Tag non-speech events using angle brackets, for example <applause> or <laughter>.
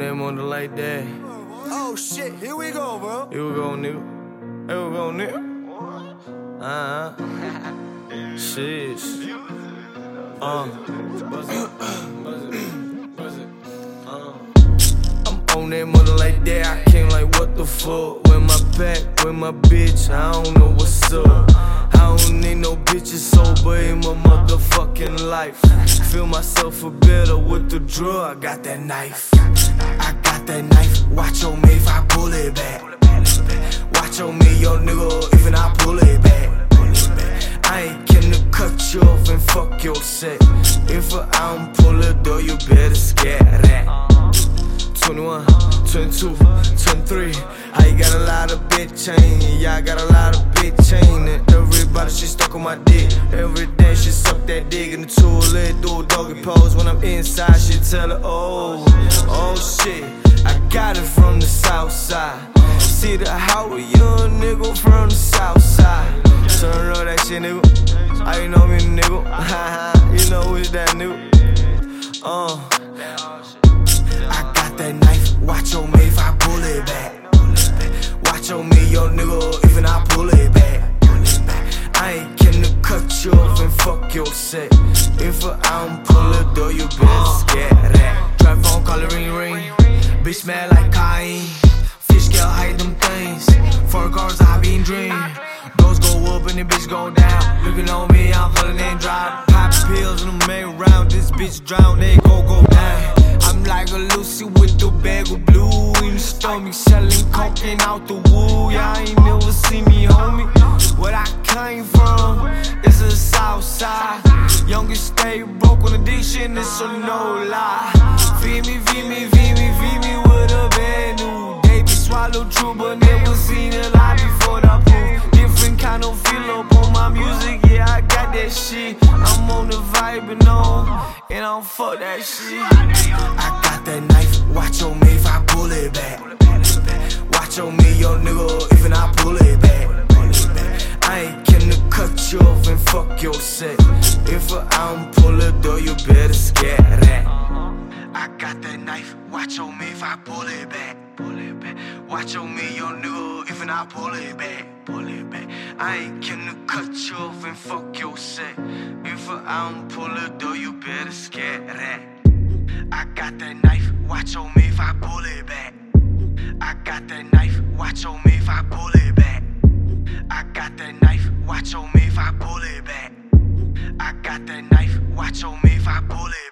that mother like that. Oh shit, here we go, bro. Here we go, nigga. Here we go, nigga. <laughs> Uh huh. Shit. Uh. I'm on that mother like that. I came like, what the fuck? With my back, with my bitch, I don't know what's up. I don't need no bitches sober in my motherfucking life. Feel myself a better with the drug. I got that knife. That knife. Watch on me if I pull it back. Watch on me, yo nigga, if I pull it back. I ain't to cut you off and fuck your set. If I don't pull it though, you better scare that. 21, 22, 23. I got a lot of bitch chain. Yeah, I got a lot of bitch chain. Everybody, she stuck on my dick. Every day, she suck that dick in the toilet. Do a doggy pose. When I'm inside, she tell her, oh, oh shit. I got it from the south side. See the how a young nigga from the south side. Turn up that shit, nigga. I know me, nigga. <laughs> you know fuck your set. If I don't pull it though, you better scared that. Trap phone, call ring ring. Bitch smell like cocaine. Fish scale hide them things. Four cars, I been dream. Those go up and the bitch go down. Looking on me, I'm feeling and drop. Pop pills in the main round. This bitch drown, they go go down. I'm like a Lucy with the bag of blue in the stomach, selling cocaine out the woo. Y'all ain't never see me, homie. Where I came from is the south side. Youngest stay broke on addiction, it's a no lie. Feed me, feed me, feed me, feed me with a bad new. They be swallow true, but never seen a lie before that proof. Different kind of feel up on my music, yeah, I got that shit. I'm on the vibe and on, and I don't fuck that shit. I got that knife, watch on me fuck your set. If I don't pull it though, you better scare that. I got that knife, watch on me if I pull it back. Pull it back. Watch on me, yo nigga, if I pull it back. Pull it back. I ain't gonna cut you off and fuck your set. If I don't pull it though, you better scare that. I got that knife, watch on me if I pull it back. I got that knife, watch on me if I pull it back. I got that knife, watch on me if I pull it back. I got